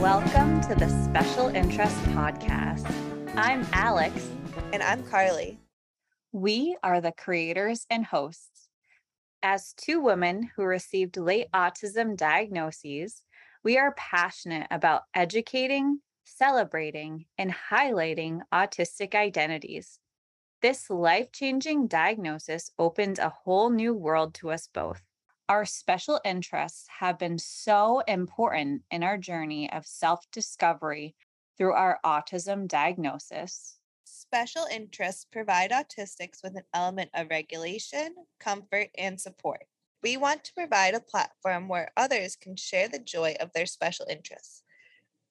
Welcome to the Special Interest Podcast. I'm Alex. And I'm Karly. We are the creators and hosts. As two women who received late autism diagnoses, we are passionate about educating, celebrating, and highlighting autistic identities. This life changing diagnosis opened a whole new world to us both. Our special interests have been so important in our journey of self discovery through our autism diagnosis. Special interests provide autistics with an element of regulation, comfort, and support. We want to provide a platform where others can share the joy of their special interests.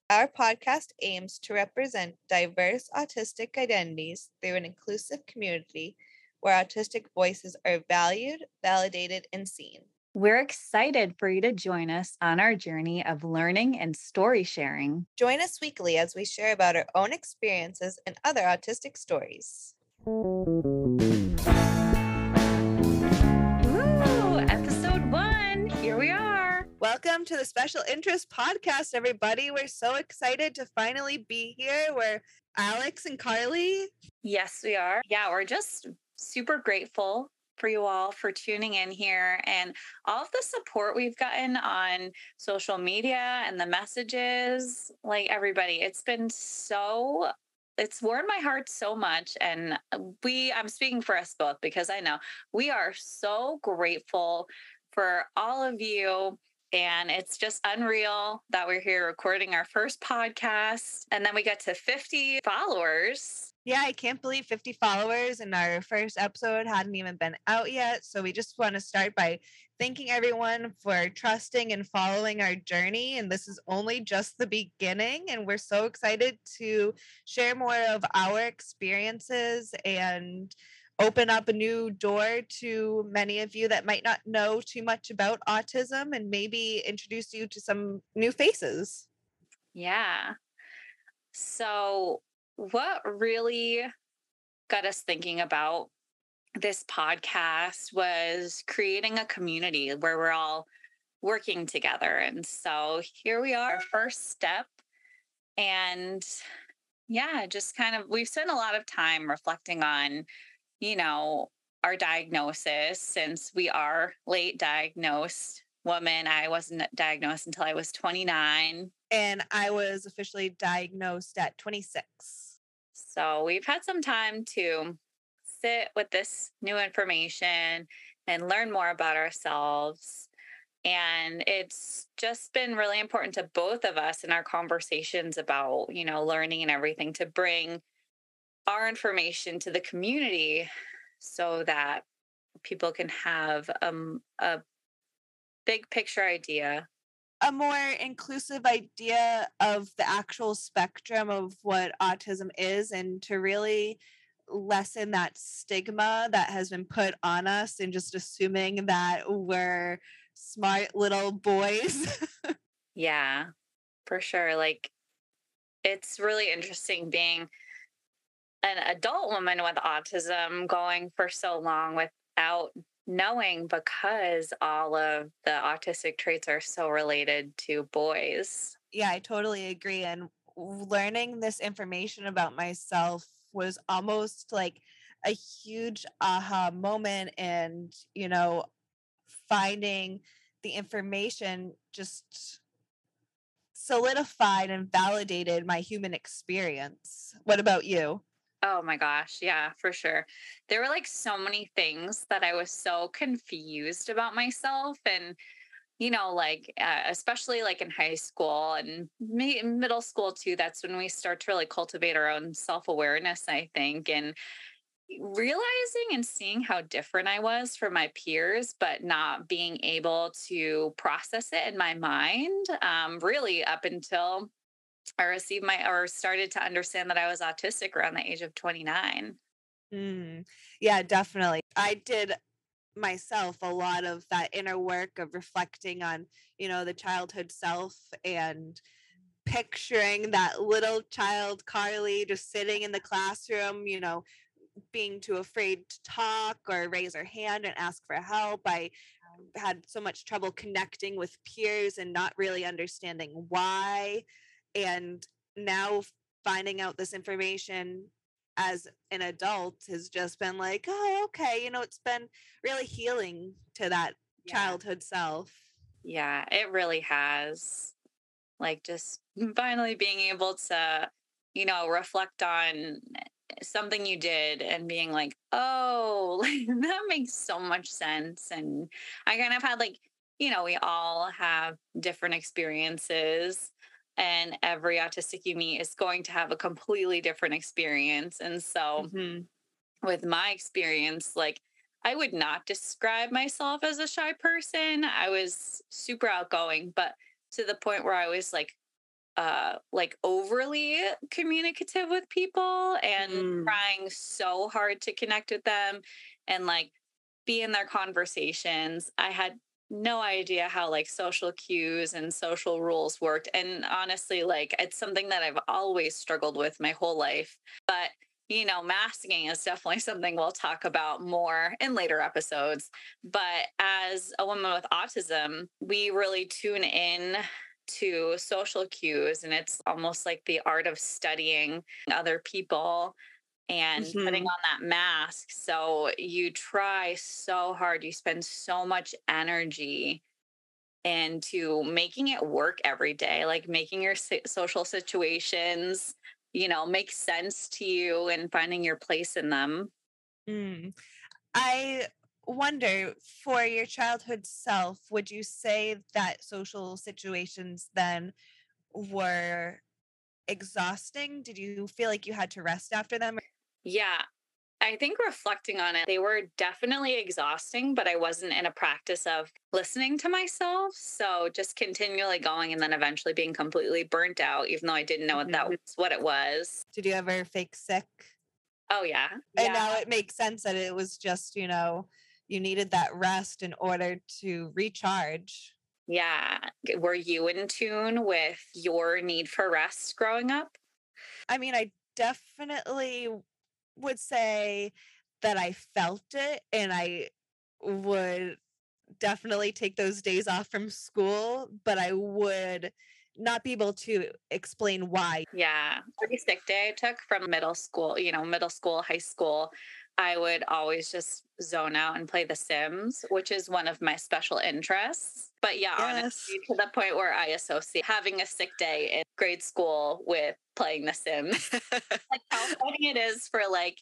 Our podcast aims to represent diverse autistic identities through an inclusive community where autistic voices are valued, validated, and seen. We're excited for you to join us on our journey of learning and story sharing. Join us weekly as we share about our own experiences and other autistic stories. Welcome to the Special Interest Podcast, everybody. We're so excited to finally be here. We're Alex and Karly. Yes, we are. Yeah, we're just super grateful for you all for tuning in here and all of the support we've gotten on social media and the messages. Like everybody, it's been so it's warmed my heart so much and we i'm speaking for us both because i know we are so grateful for all of you and it's just unreal that we're here recording our first podcast and then we got to 50 followers yeah, I can't believe 50 followers and our first episode hadn't even been out yet. So we just want to start by thanking everyone for trusting and following our journey. And this is only just the beginning. And we're so excited to share more of our experiences and open up a new door to many of you that might not know too much about autism and maybe introduce you to some new faces. Yeah. So what really got us thinking about this podcast was creating a community where we're all working together. And so here we are, first step. And yeah, just kind of, we've spent a lot of time reflecting on, you know, our diagnosis since we are late diagnosed woman. I wasn't diagnosed until I was 29. And I was officially diagnosed at 26. So we've had some time to sit with this new information and learn more about ourselves. And it's just been really important to both of us in our conversations about, you know, learning and everything to bring our information to the community so that people can have um, a big picture idea a more inclusive idea of the actual spectrum of what autism is and to really lessen that stigma that has been put on us and just assuming that we're smart little boys. yeah, for sure. Like it's really interesting being an adult woman with autism going for so long without knowing because all of the autistic traits are so related to boys. Yeah, I totally agree. And learning this information about myself was almost like a huge aha moment. And, you know, finding the information just solidified and validated my human experience. What about you? Oh my gosh. Yeah, for sure. There were like so many things that I was so confused about myself. And, you know, like, uh, especially like in high school and middle school too, that's when we start to really cultivate our own self awareness, I think. And, realizing and seeing how different I was from my peers, but not being able to process it in my mind, um, really up until I received my or started to understand that I was autistic around the age of 29. Mm, yeah, definitely. I did myself a lot of that inner work of reflecting on, you know, the childhood self and picturing that little child Karly just sitting in the classroom, you know, being too afraid to talk or raise her hand and ask for help. I had so much trouble connecting with peers and not really understanding why. And now finding out this information as an adult has just been like, oh, okay, you know, it's been really healing to that yeah. childhood self. Yeah, it really has. Like just finally being able to, you know, reflect on something you did and being like, oh, like, that makes so much sense. And I kind of had like, you know, we all have different experiences and every autistic you meet is going to have a completely different experience. And so mm-hmm. with my experience, like I would not describe myself as a shy person. I was super outgoing, but to the point where I was like uh like overly communicative with people and mm. trying so hard to connect with them and like be in their conversations. I had no idea how like social cues and social rules worked and honestly like it's something that I've always struggled with my whole life. But you know, masking is definitely something we'll talk about more in later episodes. But as a woman with autism, we really tune in to social cues and it's almost like the art of studying other people and mm-hmm. putting on that mask so you try so hard you spend so much energy into making it work every day like making your social situations you know make sense to you and finding your place in them mm. i wonder for your childhood self, would you say that social situations then were exhausting? Did you feel like you had to rest after them? Yeah. I think reflecting on it, they were definitely exhausting, but I wasn't in a practice of listening to myself. So just continually going and then eventually being completely burnt out, even though I didn't know what that mm-hmm. was what it was. Did you ever fake sick? Oh yeah. And yeah. now it makes sense that it was just, you know, you needed that rest in order to recharge. Yeah. Were you in tune with your need for rest growing up? I mean, I definitely would say that I felt it and I would definitely take those days off from school, but I would not be able to explain why. Yeah. Every sick day I took from middle school, you know, middle school, high school, I would always just zone out and play The Sims, which is one of my special interests. But yeah, yes. honestly, to the point where I associate having a sick day in grade school with playing The Sims. like how funny it is for like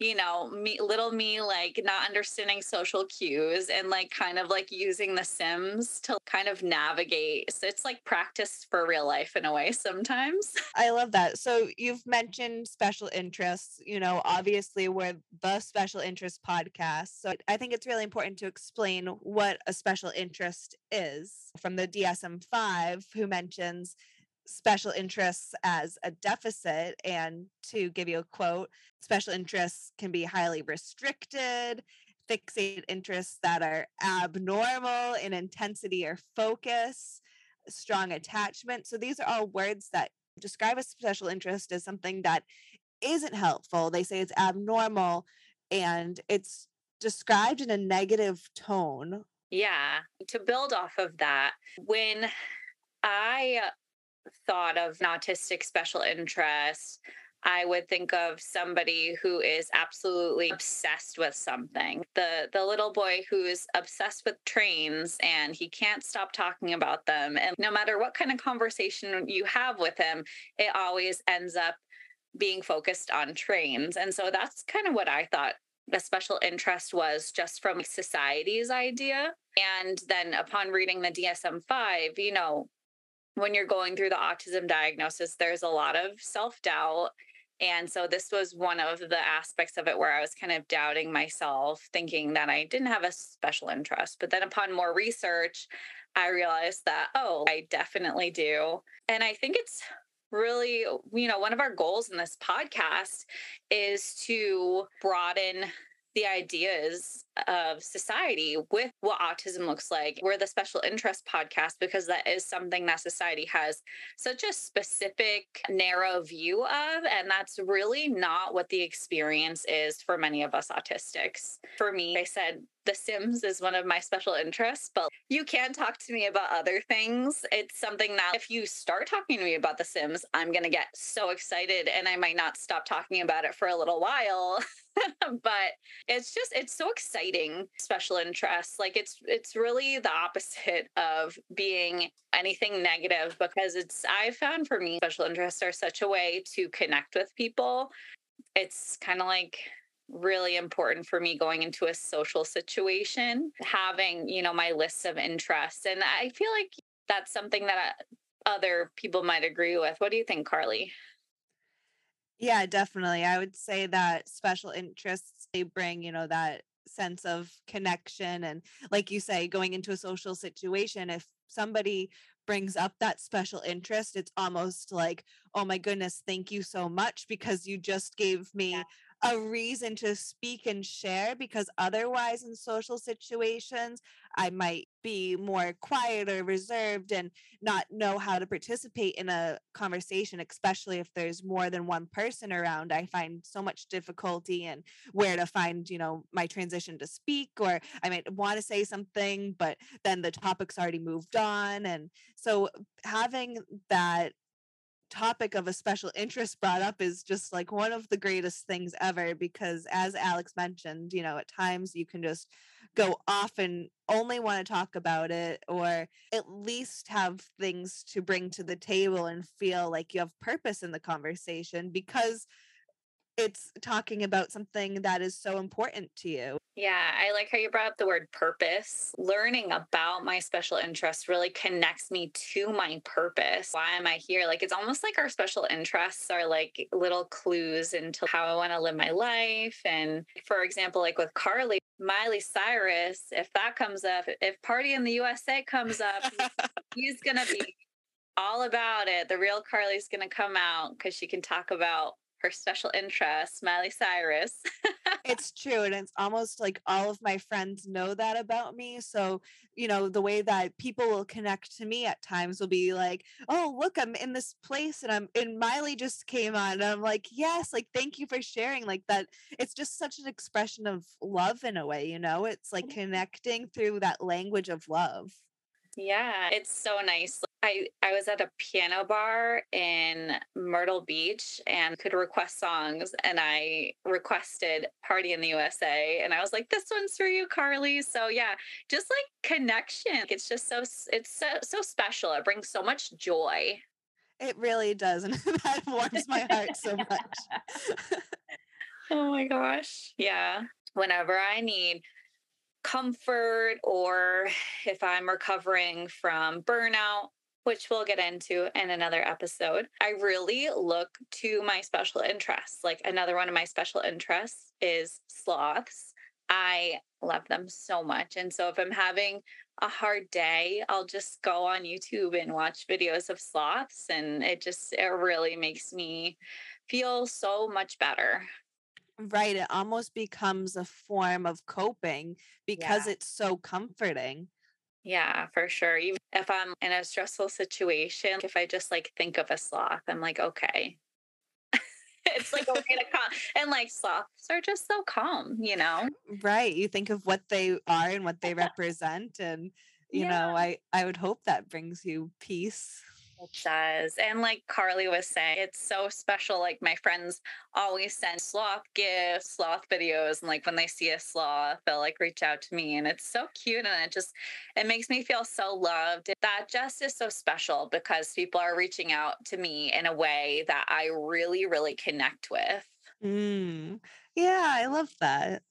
you know, me, little me, like not understanding social cues and like kind of like using the Sims to kind of navigate. So it's like practice for real life in a way sometimes. I love that. So you've mentioned special interests, you know, obviously we're the special interest podcast. So I think it's really important to explain what a special interest is from the DSM 5, who mentions special interests as a deficit. And to give you a quote, special interests can be highly restricted, fixated interests that are abnormal in intensity or focus, strong attachment. So these are all words that describe a special interest as something that isn't helpful. They say it's abnormal and it's described in a negative tone. Yeah. To build off of that, when I uh, thought of an autistic special interest, I would think of somebody who is absolutely obsessed with something. The the little boy who's obsessed with trains and he can't stop talking about them and no matter what kind of conversation you have with him, it always ends up being focused on trains. And so that's kind of what I thought a special interest was just from society's idea. And then upon reading the DSM 5, you know, when you're going through the autism diagnosis, there's a lot of self doubt. And so this was one of the aspects of it where I was kind of doubting myself, thinking that I didn't have a special interest. But then upon more research, I realized that, oh, I definitely do. And I think it's really, you know, one of our goals in this podcast is to broaden the ideas of society with what autism looks like. We're the special interest podcast because that is something that society has such a specific, narrow view of. And that's really not what the experience is for many of us autistics. For me, I said the Sims is one of my special interests, but you can talk to me about other things. It's something that if you start talking to me about The Sims, I'm going to get so excited and I might not stop talking about it for a little while. but it's just it's so exciting special interests. like it's it's really the opposite of being anything negative because it's i found for me special interests are such a way to connect with people it's kind of like really important for me going into a social situation having you know my list of interests and i feel like that's something that uh, other people might agree with what do you think karly yeah, definitely. I would say that special interests they bring, you know, that sense of connection and like you say going into a social situation if somebody brings up that special interest it's almost like oh my goodness thank you so much because you just gave me yeah a reason to speak and share because otherwise in social situations i might be more quiet or reserved and not know how to participate in a conversation especially if there's more than one person around. I find so much difficulty in where to find you know my transition to speak or i might want to say something but then the topic's already moved on. And so having that topic of a special interest brought up is just like one of the greatest things ever because as alex mentioned you know at times you can just go off and only want to talk about it or at least have things to bring to the table and feel like you have purpose in the conversation because it's talking about something that is so important to you. Yeah, I like how you brought up the word purpose. Learning about my special interests really connects me to my purpose. Why am I here? Like it's almost like our special interests are like little clues into how I want to live my life. And for example, like with Karly, Miley Cyrus, if that comes up, if Party in the USA comes up, he's going to be all about it. The real Karly's going to come out because she can talk about her special interest, Miley Cyrus. it's true. And it's almost like all of my friends know that about me. So, you know, the way that people will connect to me at times will be like, oh, look, I'm in this place and I'm and Miley just came on. And I'm like, yes, like thank you for sharing. Like that it's just such an expression of love in a way, you know? It's like mm-hmm. connecting through that language of love. Yeah, it's so nice. I I was at a piano bar in Myrtle Beach and could request songs and I requested Party in the USA and I was like this one's for you Karly. So yeah, just like connection. It's just so it's so so special. It brings so much joy. It really does and that warms my heart so much. oh my gosh. Yeah. Whenever I need comfort or if I'm recovering from burnout, which we'll get into in another episode, I really look to my special interests. Like another one of my special interests is sloths. I love them so much. And so if I'm having a hard day, I'll just go on YouTube and watch videos of sloths. And it just, it really makes me feel so much better. Right. It almost becomes a form of coping because yeah. it's so comforting. Yeah, for sure. Even if I'm in a stressful situation, if I just like think of a sloth, I'm like, okay. it's like a way to calm. And like sloths are just so calm, you know? Right. You think of what they are and what they represent. And, you yeah. know, I, I would hope that brings you peace. It does. And like Karly was saying, it's so special. Like my friends always send sloth gifts, sloth videos. And like when they see a sloth, they'll like reach out to me. And it's so cute. And it just, it makes me feel so loved. That just is so special because people are reaching out to me in a way that I really, really connect with. Mm. Yeah, I love that.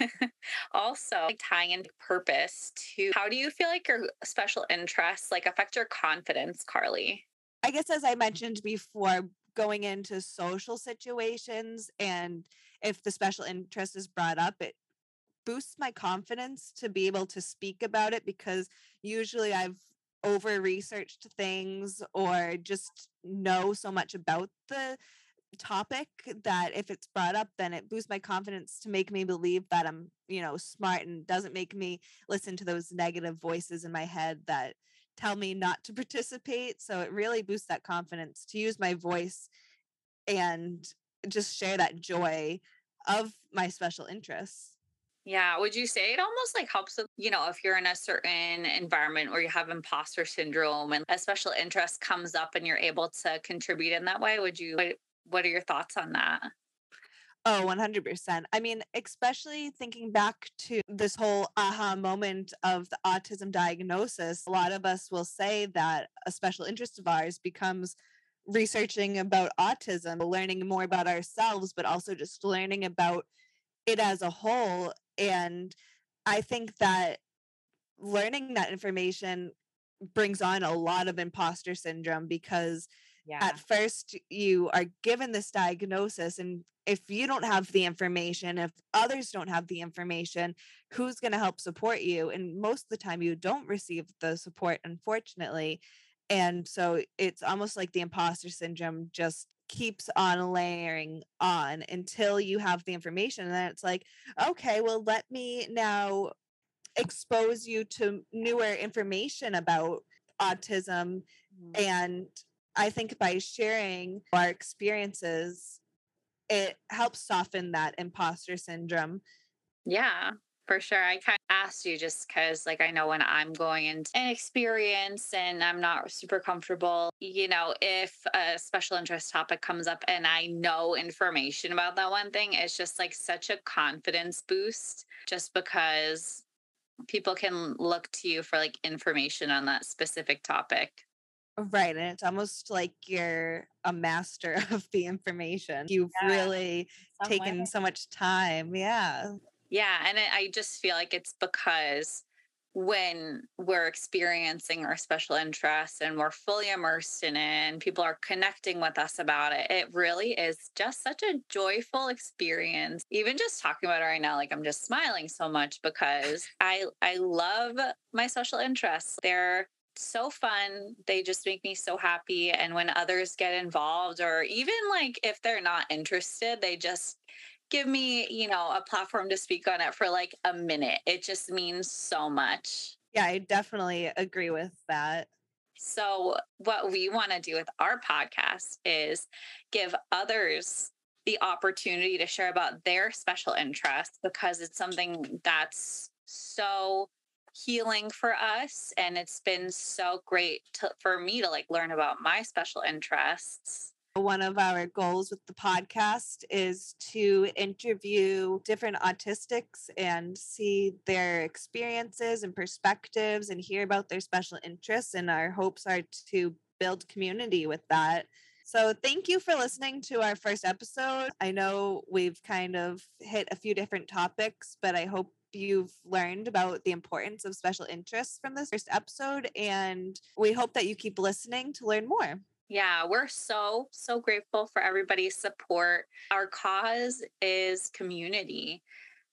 also like, tying into purpose to how do you feel like your special interests like affect your confidence karly? I guess as i mentioned before going into social situations and if the special interest is brought up it boosts my confidence to be able to speak about it because usually i've over researched things or just know so much about the topic that if it's brought up then it boosts my confidence to make me believe that i'm you know smart and doesn't make me listen to those negative voices in my head that tell me not to participate so it really boosts that confidence to use my voice and just share that joy of my special interests yeah. Would you say it almost like helps with, you know, if you're in a certain environment where you have imposter syndrome and a special interest comes up and you're able to contribute in that way? Would you, what, are your thoughts on that? Oh, 100%. I mean, especially thinking back to this whole aha moment of the autism diagnosis, a lot of us will say that a special interest of ours becomes researching about autism, learning more about ourselves, but also just learning about it as a whole and I think that learning that information brings on a lot of imposter syndrome because yeah. at first you are given this diagnosis and if you don't have the information if others don't have the information who's going to help support you and most of the time you don't receive the support unfortunately and so it's almost like the imposter syndrome just keeps on layering on until you have the information. And then it's like, okay, well, let me now expose you to newer information about autism. Mm-hmm. And I think by sharing our experiences, it helps soften that imposter syndrome. Yeah for sure. I kind of asked you just because, like, I know when I'm going into an experience and I'm not super comfortable, you know, if a special interest topic comes up and I know information about that one thing, it's just like such a confidence boost just because people can look to you for like information on that specific topic. Right. And it's almost like you're a master of the information. You've yeah, really taken way. so much time. Yeah. Mm, yeah. And I just feel like it's because when we're experiencing our special interests and we're fully immersed in it and people are connecting with us about it, it really is just such a joyful experience. Even just talking about it right now, like I'm just smiling so much because I I love my social interests. They're so fun. They just make me so happy. And when others get involved, or even like if they're not interested, they just give me, you know, a platform to speak on it for like a minute. It just means so much. Yeah, I definitely agree with that. So, what we want to do with our podcast is give others the opportunity to share about their special interests because it's something that's so healing for us and it's been so great to, for me to like learn about my special interests one of our goals with the podcast is to interview different autistics and see their experiences and perspectives and hear about their special interests. And our hopes are to build community with that. So, thank you for listening to our first episode. I know we've kind of hit a few different topics, but I hope you've learned about the importance of special interests from this first episode. And we hope that you keep listening to learn more. Yeah, we're so, so grateful for everybody's support. Our cause is community.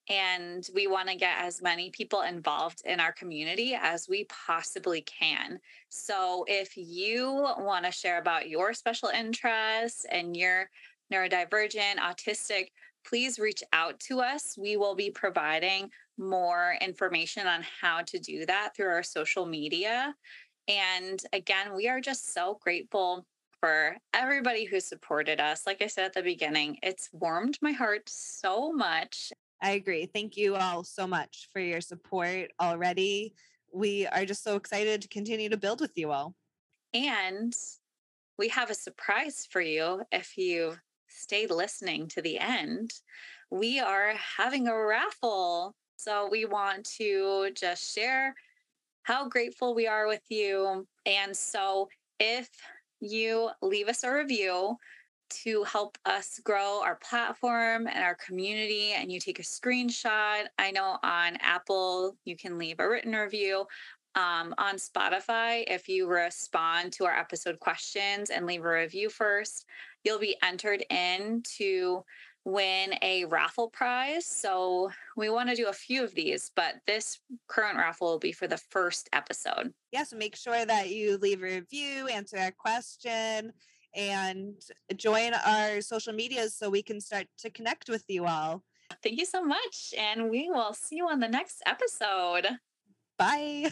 And we want to get as many people involved in our community as we possibly can. So, if you want to share about your special interests and you're neurodivergent, autistic, please reach out to us. We will be providing more information on how to do that through our social media. And again, we are just so grateful for everybody who supported us. Like I said at the beginning, it's warmed my heart so much. I agree. Thank you all so much for your support already. We are just so excited to continue to build with you all. And we have a surprise for you if you stayed listening to the end. We are having a raffle. So we want to just share how grateful we are with you. And so, if you leave us a review to help us grow our platform and our community, and you take a screenshot, I know on Apple, you can leave a written review. Um, on Spotify, if you respond to our episode questions and leave a review first, you'll be entered in to win a raffle prize. So we want to do a few of these, but this current raffle will be for the first episode. Yeah, so make sure that you leave a review, answer our question, and join our social medias so we can start to connect with you all. Thank you so much. And we will see you on the next episode. Bye.